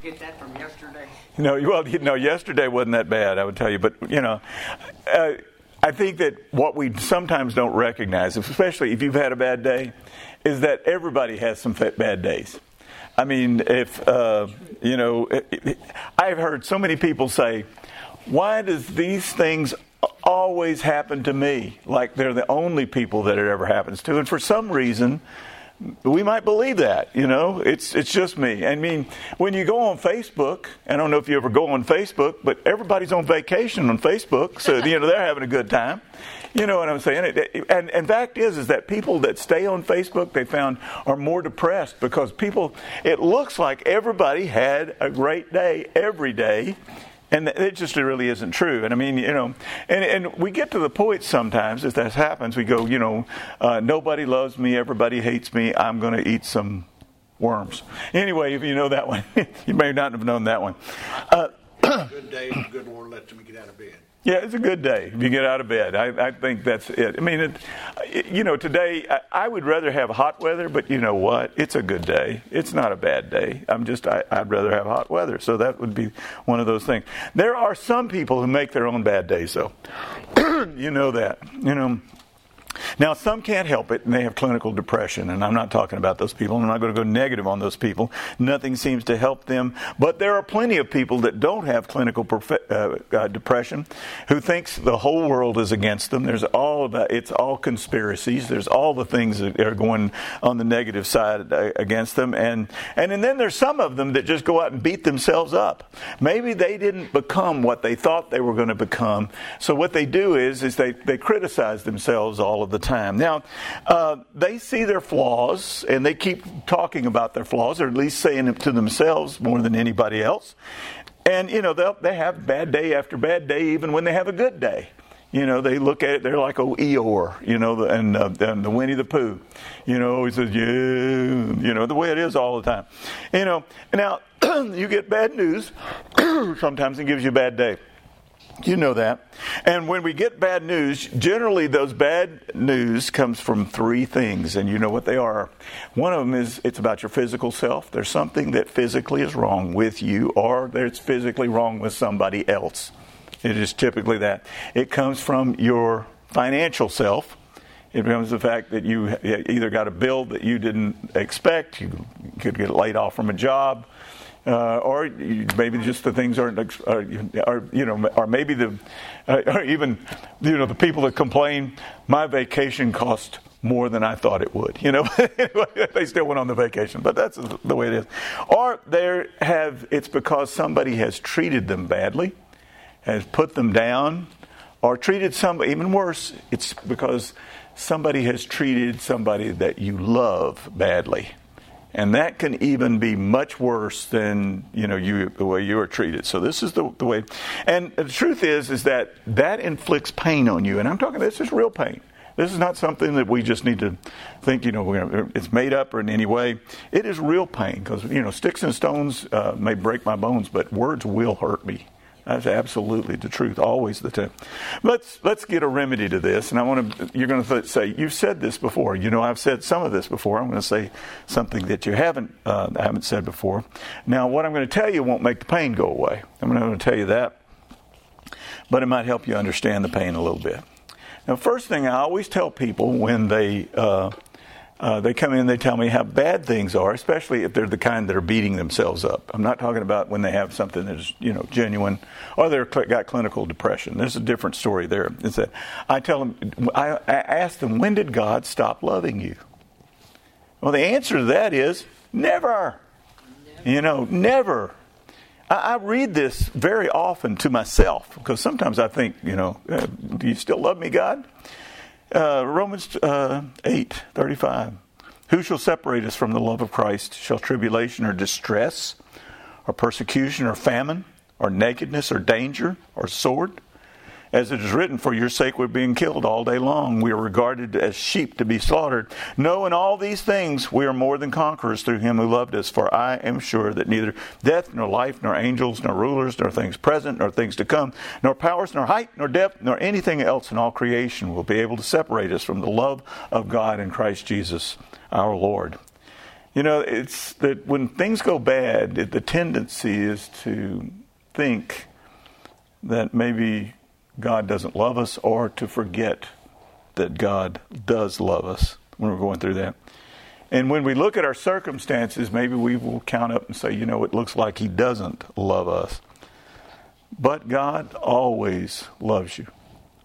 Get that from yesterday? No, well, you know, yesterday wasn't that bad, I would tell you. But, you know, uh, I think that what we sometimes don't recognize, especially if you've had a bad day, is that everybody has some bad days. I mean, if, uh, you know, I've heard so many people say, why does these things always happen to me? Like they're the only people that it ever happens to. And for some reason, we might believe that, you know. It's it's just me. I mean, when you go on Facebook, I don't know if you ever go on Facebook, but everybody's on vacation on Facebook, so you know they're having a good time. You know what I'm saying? And and fact is, is that people that stay on Facebook, they found are more depressed because people. It looks like everybody had a great day every day, and it just really isn't true. And I mean, you know, and, and we get to the point sometimes, if that happens, we go, you know, uh, nobody loves me, everybody hates me, I'm going to eat some worms. Anyway, if you know that one, you may not have known that one. Uh, good day, good Lord lets me get out of bed. Yeah, it's a good day if you get out of bed. I, I think that's it. I mean, it, you know, today I, I, would rather have hot weather, but you know what? It's a good day. It's not a bad day. I'm just I, I'd rather have hot weather. So that would be one of those things. There are some people who make their own bad days, though. you know that. You know. Now, some can't help it and they have clinical depression, and I'm not talking about those people. I'm not going to go negative on those people. Nothing seems to help them. But there are plenty of people that don't have clinical uh, uh, depression who thinks the whole world is against them. There's all about it's all conspiracies. There's all the things that are going on the negative side uh, against them, and and, and then there's some of them that just go out and beat themselves up. Maybe they didn't become what they thought they were going to become. So what they do is is they they criticize themselves all of the time. Now, uh, they see their flaws and they keep talking about their flaws, or at least saying it to themselves more than anybody else. And, you know, they have bad day after bad day, even when they have a good day. You know, they look at it, they're like old Eeyore, you know, and, uh, and the Winnie the Pooh. You know, he says, yeah, you know, the way it is all the time. You know, now you get bad news, sometimes it gives you a bad day. You know that. And when we get bad news, generally those bad news comes from three things, and you know what they are. One of them is it's about your physical self. There's something that physically is wrong with you, or there's physically wrong with somebody else. It is typically that. It comes from your financial self. It becomes the fact that you either got a bill that you didn't expect, you could get laid off from a job, uh, or maybe just the things aren't, are, are, you know, or maybe the, uh, or even, you know, the people that complain, my vacation cost more than I thought it would. You know, they still went on the vacation, but that's the way it is. Or they have, it's because somebody has treated them badly, has put them down, or treated somebody even worse. It's because somebody has treated somebody that you love badly and that can even be much worse than you know you the way you were treated. So this is the, the way, and the truth is is that that inflicts pain on you, and I'm talking this is real pain. This is not something that we just need to think, you know, it's made up or in any way. It is real pain because, you know, sticks and stones uh, may break my bones, but words will hurt me. That's absolutely the truth, always the truth. Let's let's get a remedy to this, and I want to. You're going to say you've said this before. You know, I've said some of this before. I'm going to say something that you haven't uh, haven't said before. Now, what I'm going to tell you won't make the pain go away. I'm going to tell you that, but it might help you understand the pain a little bit. Now, first thing I always tell people when they uh, uh, they come in, they tell me how bad things are, especially if they're the kind that are beating themselves up. I'm not talking about when they have something that's you know genuine, or they've got clinical depression. There's a different story there. Is that I tell them, I, I ask them, when did God stop loving you? Well, the answer to that is never. never. You know, never. I, I read this very often to myself because sometimes I think, you know, uh, do you still love me, God? Uh, Romans uh, 8 35. Who shall separate us from the love of Christ? Shall tribulation or distress, or persecution or famine, or nakedness or danger, or sword? As it is written, For your sake we're being killed all day long. We are regarded as sheep to be slaughtered. No, in all these things we are more than conquerors through him who loved us. For I am sure that neither death, nor life, nor angels, nor rulers, nor things present, nor things to come, nor powers, nor height, nor depth, nor anything else in all creation will be able to separate us from the love of God in Christ Jesus our Lord. You know, it's that when things go bad, the tendency is to think that maybe God doesn't love us or to forget that God does love us when we're going through that. And when we look at our circumstances, maybe we will count up and say, you know, it looks like He doesn't love us. But God always loves you.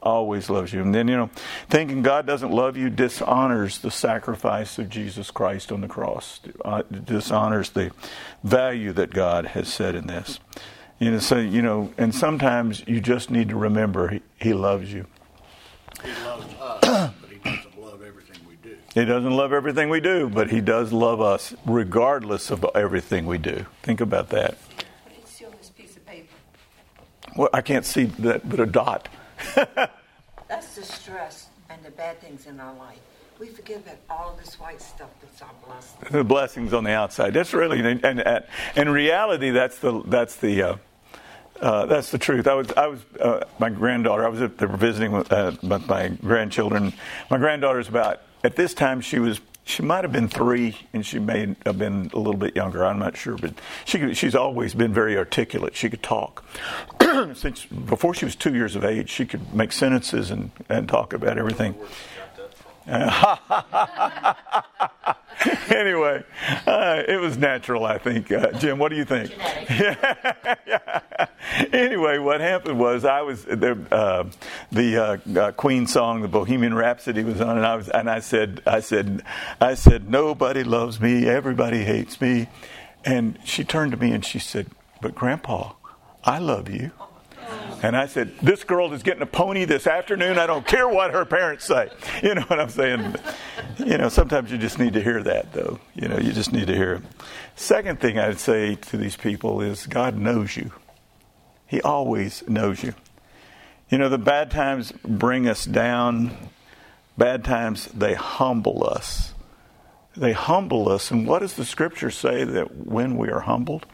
Always loves you. And then, you know, thinking God doesn't love you dishonors the sacrifice of Jesus Christ on the cross, uh, dishonors the value that God has set in this. You know, so, you know, and sometimes you just need to remember He, he loves you. He loves us, but he doesn't love everything we do. He doesn't love everything we do, but He does love us regardless of everything we do. Think about that. It's still this piece of paper. Well, I can't see that, but a dot. That's the stress and the bad things in our life. We forget about all this white stuff that's our blessing. the blessings on the outside. That's really, and, and in reality, that's the that's the uh, uh, that's the truth. I was I was uh, my granddaughter. I was up there visiting with, uh, with my grandchildren. My granddaughter's about at this time she was she might have been three, and she may have been a little bit younger. I'm not sure, but she she's always been very articulate. She could talk. Since before she was two years of age, she could make sentences and, and talk about everything. anyway, uh, it was natural, I think. Uh, Jim, what do you think? yeah. Anyway, what happened was I was the uh, the uh, uh, Queen song, the Bohemian Rhapsody, was on, and I was and I said I said I said nobody loves me, everybody hates me, and she turned to me and she said, "But Grandpa, I love you." And I said, This girl is getting a pony this afternoon. I don't care what her parents say. You know what I'm saying? You know, sometimes you just need to hear that, though. You know, you just need to hear it. Second thing I'd say to these people is God knows you, He always knows you. You know, the bad times bring us down, bad times, they humble us. They humble us. And what does the scripture say that when we are humbled?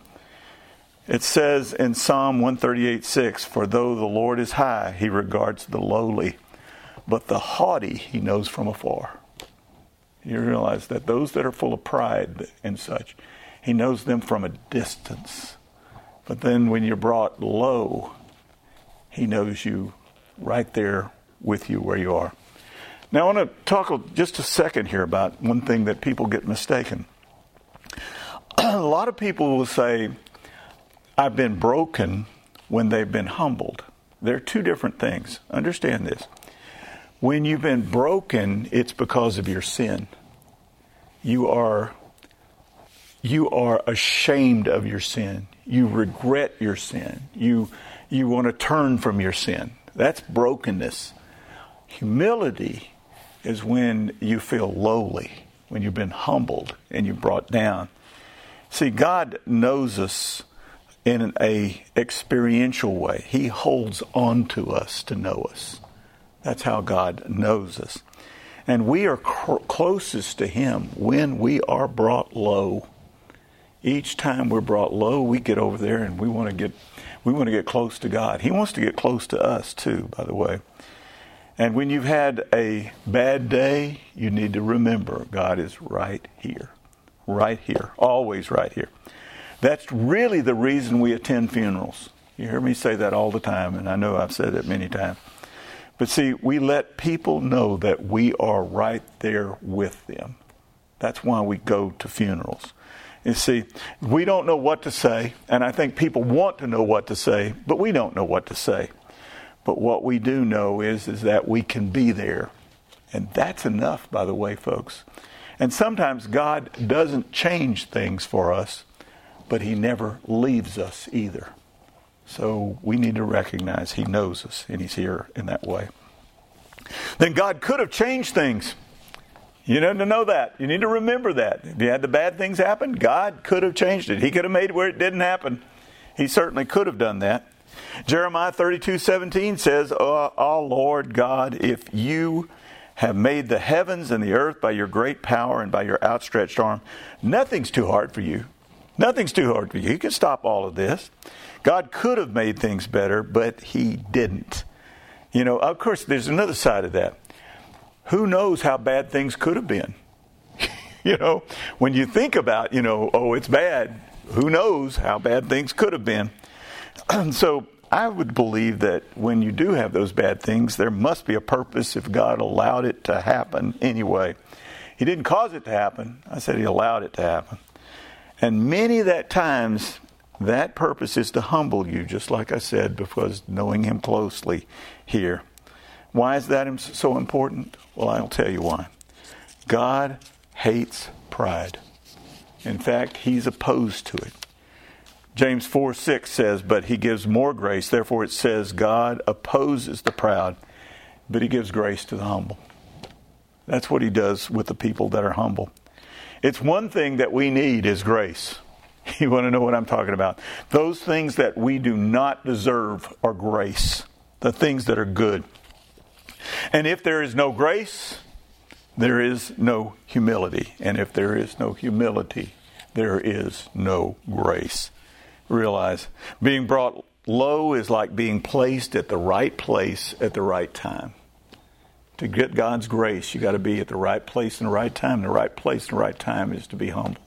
It says in Psalm 138 6, For though the Lord is high, he regards the lowly, but the haughty he knows from afar. You realize that those that are full of pride and such, he knows them from a distance. But then when you're brought low, he knows you right there with you where you are. Now, I want to talk just a second here about one thing that people get mistaken. a lot of people will say, I've been broken when they've been humbled. They're two different things. Understand this. When you've been broken, it's because of your sin. You are you are ashamed of your sin. You regret your sin. You you want to turn from your sin. That's brokenness. Humility is when you feel lowly, when you've been humbled and you're brought down. See, God knows us in a experiential way. He holds on to us to know us. That's how God knows us. And we are cr- closest to Him when we are brought low. Each time we're brought low, we get over there and we want to get we want to get close to God. He wants to get close to us too, by the way. And when you've had a bad day, you need to remember God is right here. Right here. Always right here. That's really the reason we attend funerals. You hear me say that all the time, and I know I've said it many times. But see, we let people know that we are right there with them. That's why we go to funerals. You see, we don't know what to say, and I think people want to know what to say, but we don't know what to say. But what we do know is, is that we can be there. And that's enough, by the way, folks. And sometimes God doesn't change things for us but He never leaves us either. So we need to recognize He knows us and He's here in that way. Then God could have changed things. You need to know that. You need to remember that. If you had the bad things happen, God could have changed it. He could have made it where it didn't happen. He certainly could have done that. Jeremiah 32 17 says, oh, oh Lord God, if you have made the heavens and the earth by your great power and by your outstretched arm, nothing's too hard for you. Nothing's too hard for you. You can stop all of this. God could have made things better, but He didn't. You know, of course, there's another side of that. Who knows how bad things could have been? you know, when you think about, you know, oh, it's bad, who knows how bad things could have been. so I would believe that when you do have those bad things, there must be a purpose if God allowed it to happen anyway. He didn't cause it to happen. I said He allowed it to happen. And many of that times, that purpose is to humble you, just like I said, because knowing Him closely here. Why is that so important? Well, I'll tell you why. God hates pride. In fact, He's opposed to it. James 4 6 says, But he gives more grace. Therefore, it says, God opposes the proud, but he gives grace to the humble. That's what he does with the people that are humble. It's one thing that we need is grace. You want to know what I'm talking about? Those things that we do not deserve are grace, the things that are good. And if there is no grace, there is no humility. And if there is no humility, there is no grace realize being brought low is like being placed at the right place at the right time. To get God's grace, you got to be at the right place in the right time. The right place in the right time is to be humble.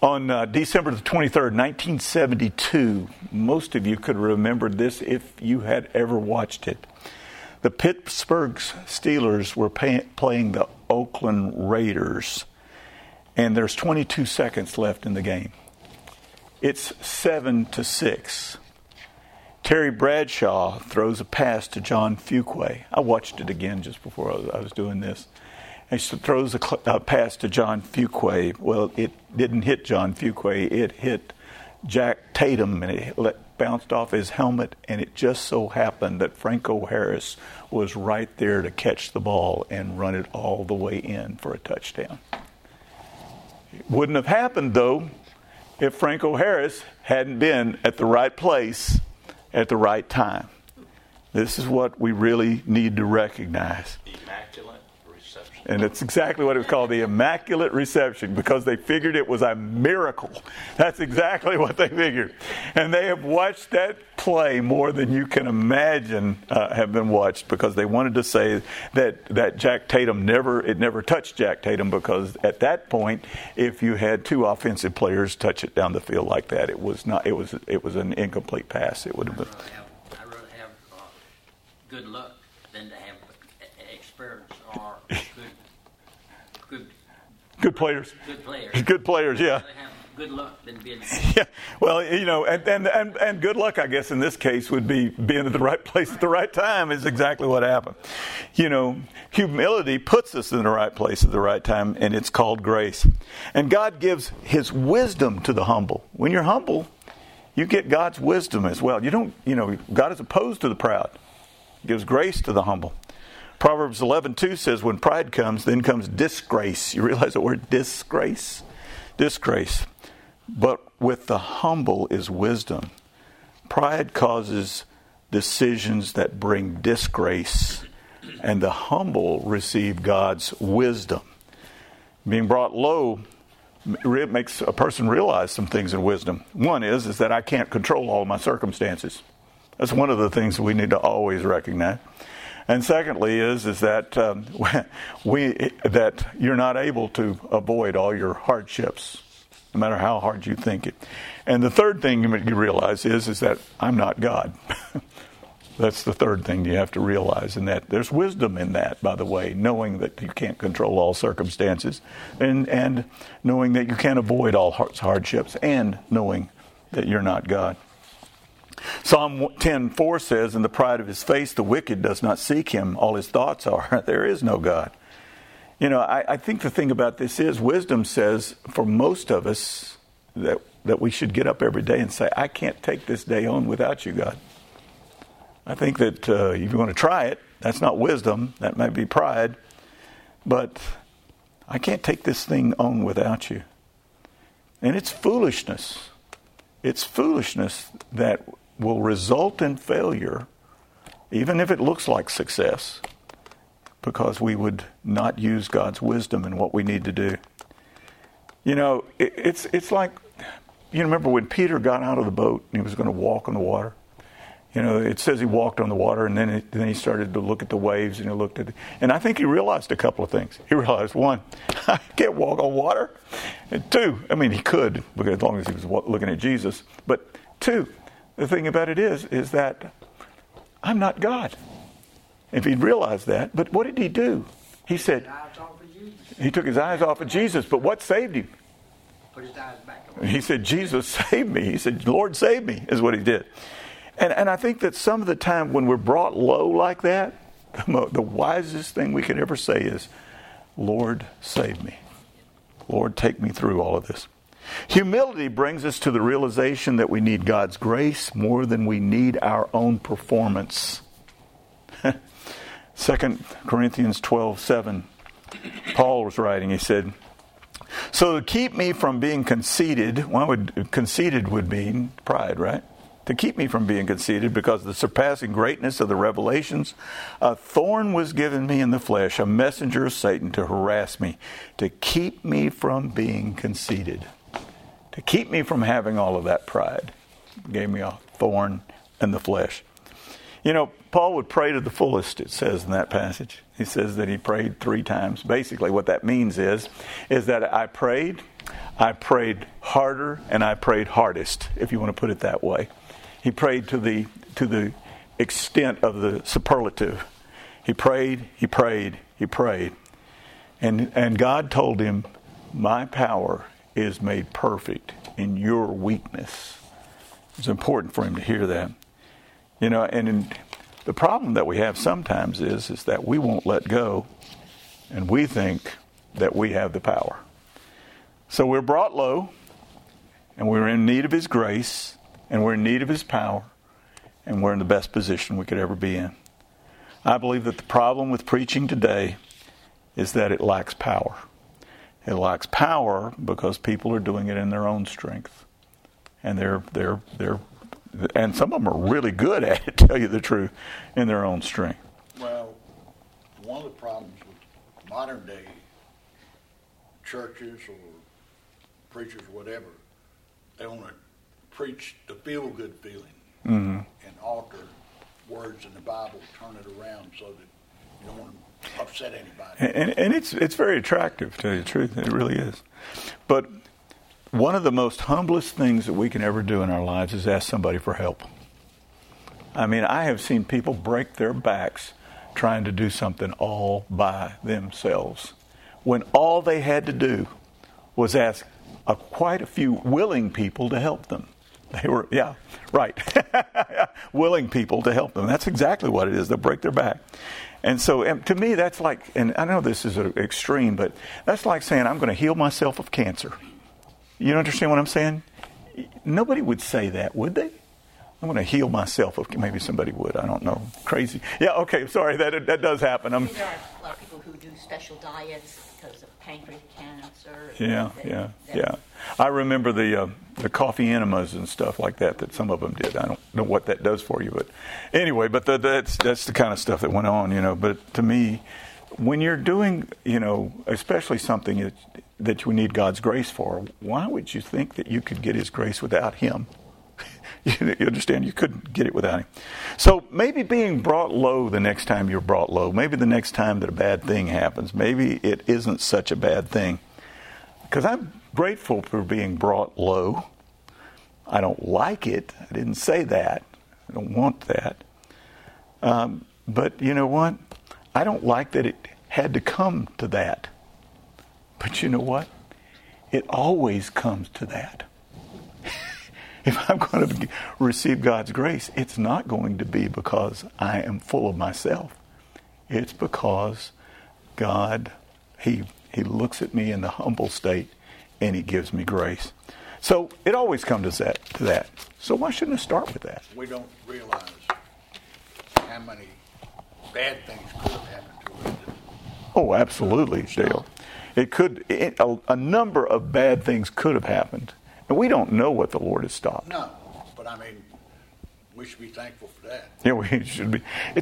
On uh, December the 23rd, 1972, most of you could remember this if you had ever watched it. The Pittsburgh Steelers were pay- playing the Oakland Raiders, and there's 22 seconds left in the game. It's seven to six. Terry Bradshaw throws a pass to John Fuqua. I watched it again just before I was doing this. And he throws a, a pass to John Fuqua. Well, it didn't hit John Fuqua. It hit Jack Tatum, and it let, bounced off his helmet. And it just so happened that Franco Harris was right there to catch the ball and run it all the way in for a touchdown. It wouldn't have happened though if Franco Harris hadn't been at the right place at the right time. This is what we really need to recognize. Immaculate. And it's exactly what it was called the Immaculate Reception because they figured it was a miracle. That's exactly what they figured. And they have watched that play more than you can imagine uh, have been watched because they wanted to say that, that Jack Tatum never, it never touched Jack Tatum because at that point, if you had two offensive players touch it down the field like that, it was not, it was, it was an incomplete pass. It would have been. I'd rather have uh, good luck than to have experience or good, good, Good players. good players. Good players, yeah. I'd rather have good luck than being. Yeah, well, you know, and, and, and, and good luck, I guess, in this case would be being at the right place at the right time is exactly what happened. You know, humility puts us in the right place at the right time, and it's called grace. And God gives His wisdom to the humble. When you're humble, you get God's wisdom as well. You don't, you know, God is opposed to the proud, he gives grace to the humble. Proverbs 11:2 says, "When pride comes, then comes disgrace." You realize the word disgrace? Disgrace. But with the humble is wisdom. Pride causes decisions that bring disgrace, and the humble receive God's wisdom. Being brought low makes a person realize some things in wisdom. One is is that I can't control all my circumstances. That's one of the things we need to always recognize. And secondly, is is that um, we that you're not able to avoid all your hardships, no matter how hard you think it. And the third thing you realize is is that I'm not God. That's the third thing you have to realize, and that there's wisdom in that, by the way, knowing that you can't control all circumstances, and and knowing that you can't avoid all hardships, and knowing that you're not God. Psalm 10:4 says, "In the pride of his face, the wicked does not seek him. All his thoughts are, there is no God." You know, I, I think the thing about this is wisdom says for most of us that that we should get up every day and say, "I can't take this day on without you, God." I think that uh, if you want to try it, that's not wisdom. That might be pride, but I can't take this thing on without you. And it's foolishness. It's foolishness that will result in failure, even if it looks like success, because we would not use God's wisdom in what we need to do. You know, it, it's, it's like, you remember when Peter got out of the boat and he was going to walk on the water? You know, it says he walked on the water, and then it, then he started to look at the waves, and he looked at, it, and I think he realized a couple of things. He realized one, I can't walk on water, and two, I mean he could, as long as he was looking at Jesus. But two, the thing about it is, is that I'm not God. If he'd realized that, but what did he do? He said, he took his eyes off of Jesus, but what saved him? Put his eyes back on. He said, Jesus, save me. He said, Lord, save me, is what he did. And, and I think that some of the time when we're brought low like that, the, the wisest thing we could ever say is, Lord, save me. Lord, take me through all of this. Humility brings us to the realization that we need God's grace more than we need our own performance. 2 Corinthians 12 7, Paul was writing, he said, So to keep me from being conceited, what would conceited would mean pride, right? To keep me from being conceited, because of the surpassing greatness of the revelations, a thorn was given me in the flesh, a messenger of Satan to harass me, to keep me from being conceited, to keep me from having all of that pride. Gave me a thorn in the flesh. You know, Paul would pray to the fullest, it says in that passage. He says that he prayed three times. Basically, what that means is, is that I prayed, I prayed harder, and I prayed hardest, if you want to put it that way. He prayed to the, to the extent of the superlative. He prayed, he prayed, he prayed. And, and God told him, My power is made perfect in your weakness. It's important for him to hear that. You know, and in, the problem that we have sometimes is is that we won't let go, and we think that we have the power. So we're brought low, and we're in need of His grace, and we're in need of His power, and we're in the best position we could ever be in. I believe that the problem with preaching today is that it lacks power. It lacks power because people are doing it in their own strength, and they're they're they're and some of them are really good at it, tell you the truth, in their own strength. Well, one of the problems with modern day churches or preachers or whatever, they want to preach the feel good feeling mm-hmm. and alter words in the Bible, turn it around so that you don't want to upset anybody. And, and it's it's very attractive, to tell you the truth. It really is. But one of the most humblest things that we can ever do in our lives is ask somebody for help. I mean, I have seen people break their backs trying to do something all by themselves when all they had to do was ask a, quite a few willing people to help them. They were, yeah, right. willing people to help them. That's exactly what it is. They'll break their back. And so, and to me, that's like, and I know this is extreme, but that's like saying, I'm going to heal myself of cancer. You understand what I'm saying? Nobody would say that, would they? I'm going to heal myself. Of maybe somebody would. I don't know. Crazy. Yeah. Okay. Sorry. That that does happen. I'm, there are a lot of people who do special diets because of pancreatic cancer. Yeah. yeah. Yeah. I remember the uh, the coffee enemas and stuff like that that some of them did. I don't know what that does for you, but anyway. But the, that's that's the kind of stuff that went on, you know. But to me, when you're doing, you know, especially something that, that you need God's grace for, why would you think that you could get His grace without Him? you understand? You couldn't get it without Him. So maybe being brought low the next time you're brought low, maybe the next time that a bad thing happens, maybe it isn't such a bad thing. Because I'm grateful for being brought low. I don't like it. I didn't say that. I don't want that. Um, but you know what? I don't like that it had to come to that. But you know what? It always comes to that. If I'm going to receive God's grace, it's not going to be because I am full of myself. It's because God, He, he looks at me in the humble state and He gives me grace. So it always comes to that, to that. So why shouldn't I start with that? We don't realize how many bad things could have happened to us. Oh, absolutely, Dale. It could. It, a, a, number of bad things could have happened, and we don't know what the Lord has stopped. No, but I mean, we should be thankful for that. Yeah, we should be. It,